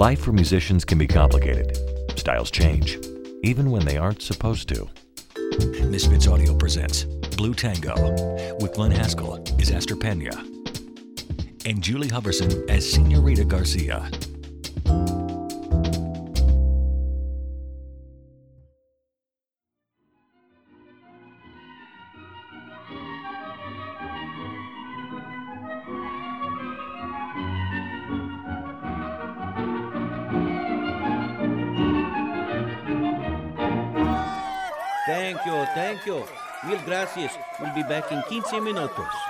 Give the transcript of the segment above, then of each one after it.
Life for musicians can be complicated. Styles change, even when they aren't supposed to. Misfits Audio presents Blue Tango with Glenn Hascall as Astor Pena and Julie Hoverson as Senorita Garcia. Thank you, thank you. Mil gracias. We'll be back in 15 minutos.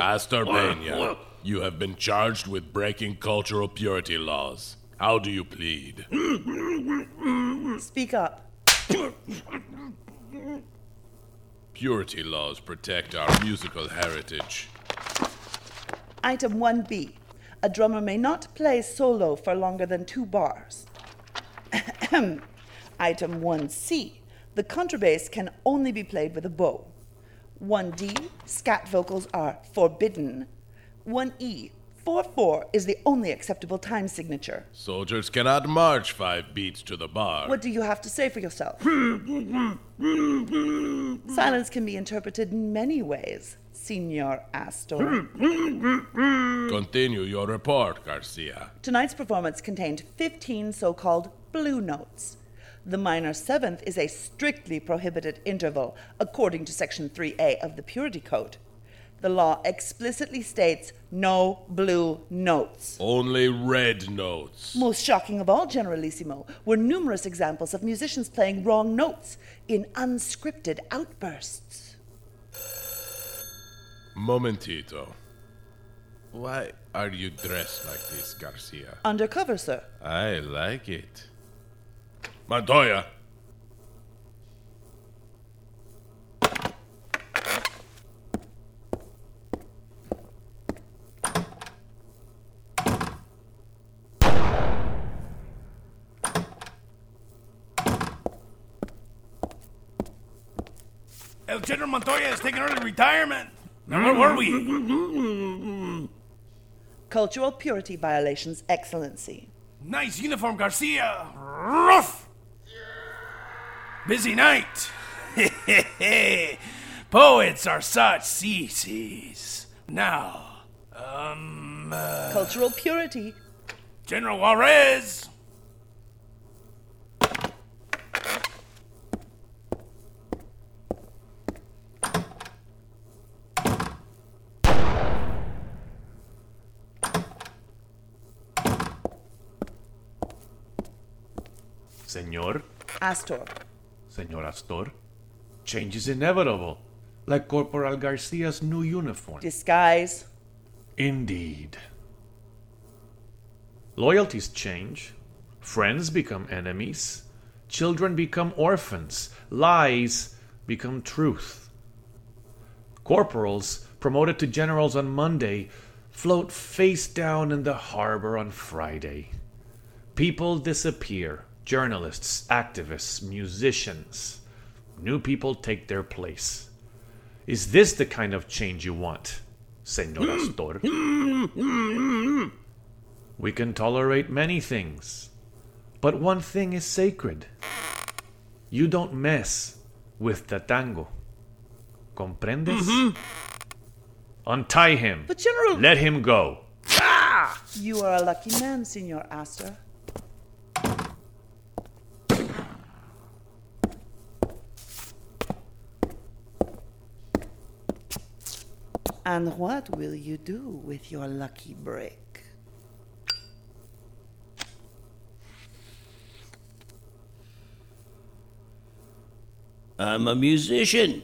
Astor Pena, you have been charged with breaking cultural purity laws. How do you plead? Speak up. Purity laws protect our musical heritage. Item 1B. A drummer may not play solo for longer than two bars. Item 1C. The contrabass can only be played with a bow. 1D. Scat vocals are forbidden. 1E. 4 4 is the only acceptable time signature. Soldiers cannot march five beats to the bar. What do you have to say for yourself? Silence can be interpreted in many ways, Senor Astor. Continue your report, Garcia. Tonight's performance contained 15 so called blue notes. The minor seventh is a strictly prohibited interval according to Section 3A of the Purity Code. The law explicitly states no blue notes. Only red notes. Most shocking of all, Generalissimo, were numerous examples of musicians playing wrong notes in unscripted outbursts. Momentito. Why are you dressed like this, Garcia? Undercover, sir. I like it. Montoya! El General Montoya is taking early retirement. Where were we? Cultural purity violations, Excellency. Nice uniform, Garcia. Rough. Busy night. Poets are such sissies. Now, um, uh, Cultural purity. General Juarez. Senor, Astor. Senor Astor, change is inevitable, like Corporal Garcia's new uniform. Disguise. Indeed. Loyalties change, friends become enemies, children become orphans, lies become truth. Corporals, promoted to generals on Monday, float face down in the harbor on Friday. People disappear journalists, activists, musicians. New people take their place. Is this the kind of change you want, Senor hmm. Astor? Hmm, hmm, we can tolerate many things, but one thing is sacred. You don't mess with the tango. Comprendes? Mm-hmm. Untie him. But, General, Let him go. Ah! you are a lucky man, Senor Astor. And what will you do with your lucky break? I'm a musician.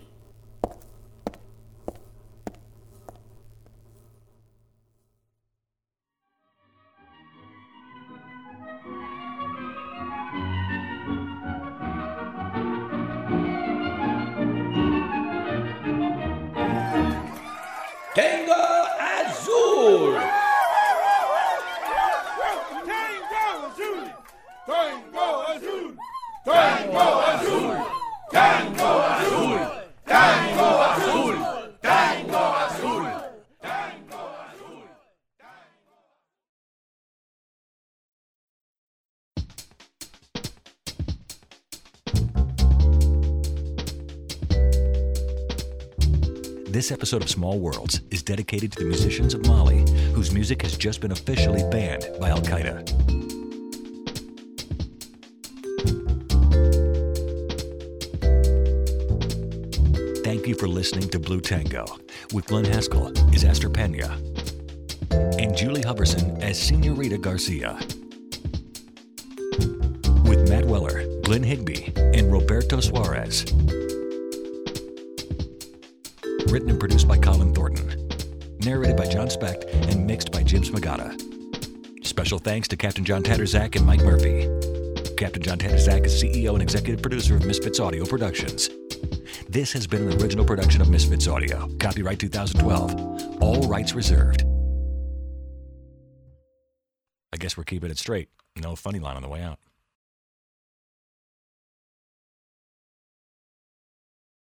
Tango Azul! This episode of Small Worlds is dedicated to the musicians of Mali, whose music has just been officially banned by Al Qaeda. Thank you for listening to Blue Tango with Glenn Hascall as Astor Pena and Julie Hoverson as Senorita Garcia. With Matt Weller, Glenn Higbee, and Roberto Suarez. Written and produced by Colin Thornton. Narrated by Jon Specht and mixed by Jim Smagata. Special thanks to Captain John Tadrzak and Mike Murphy. Captain John Tadrzak is CEO and executive producer of Misfits Audio Productions. This has been an original production of Misfits Audio. Copyright 2012. All rights reserved. I guess we're keeping it straight. No funny line on the way out.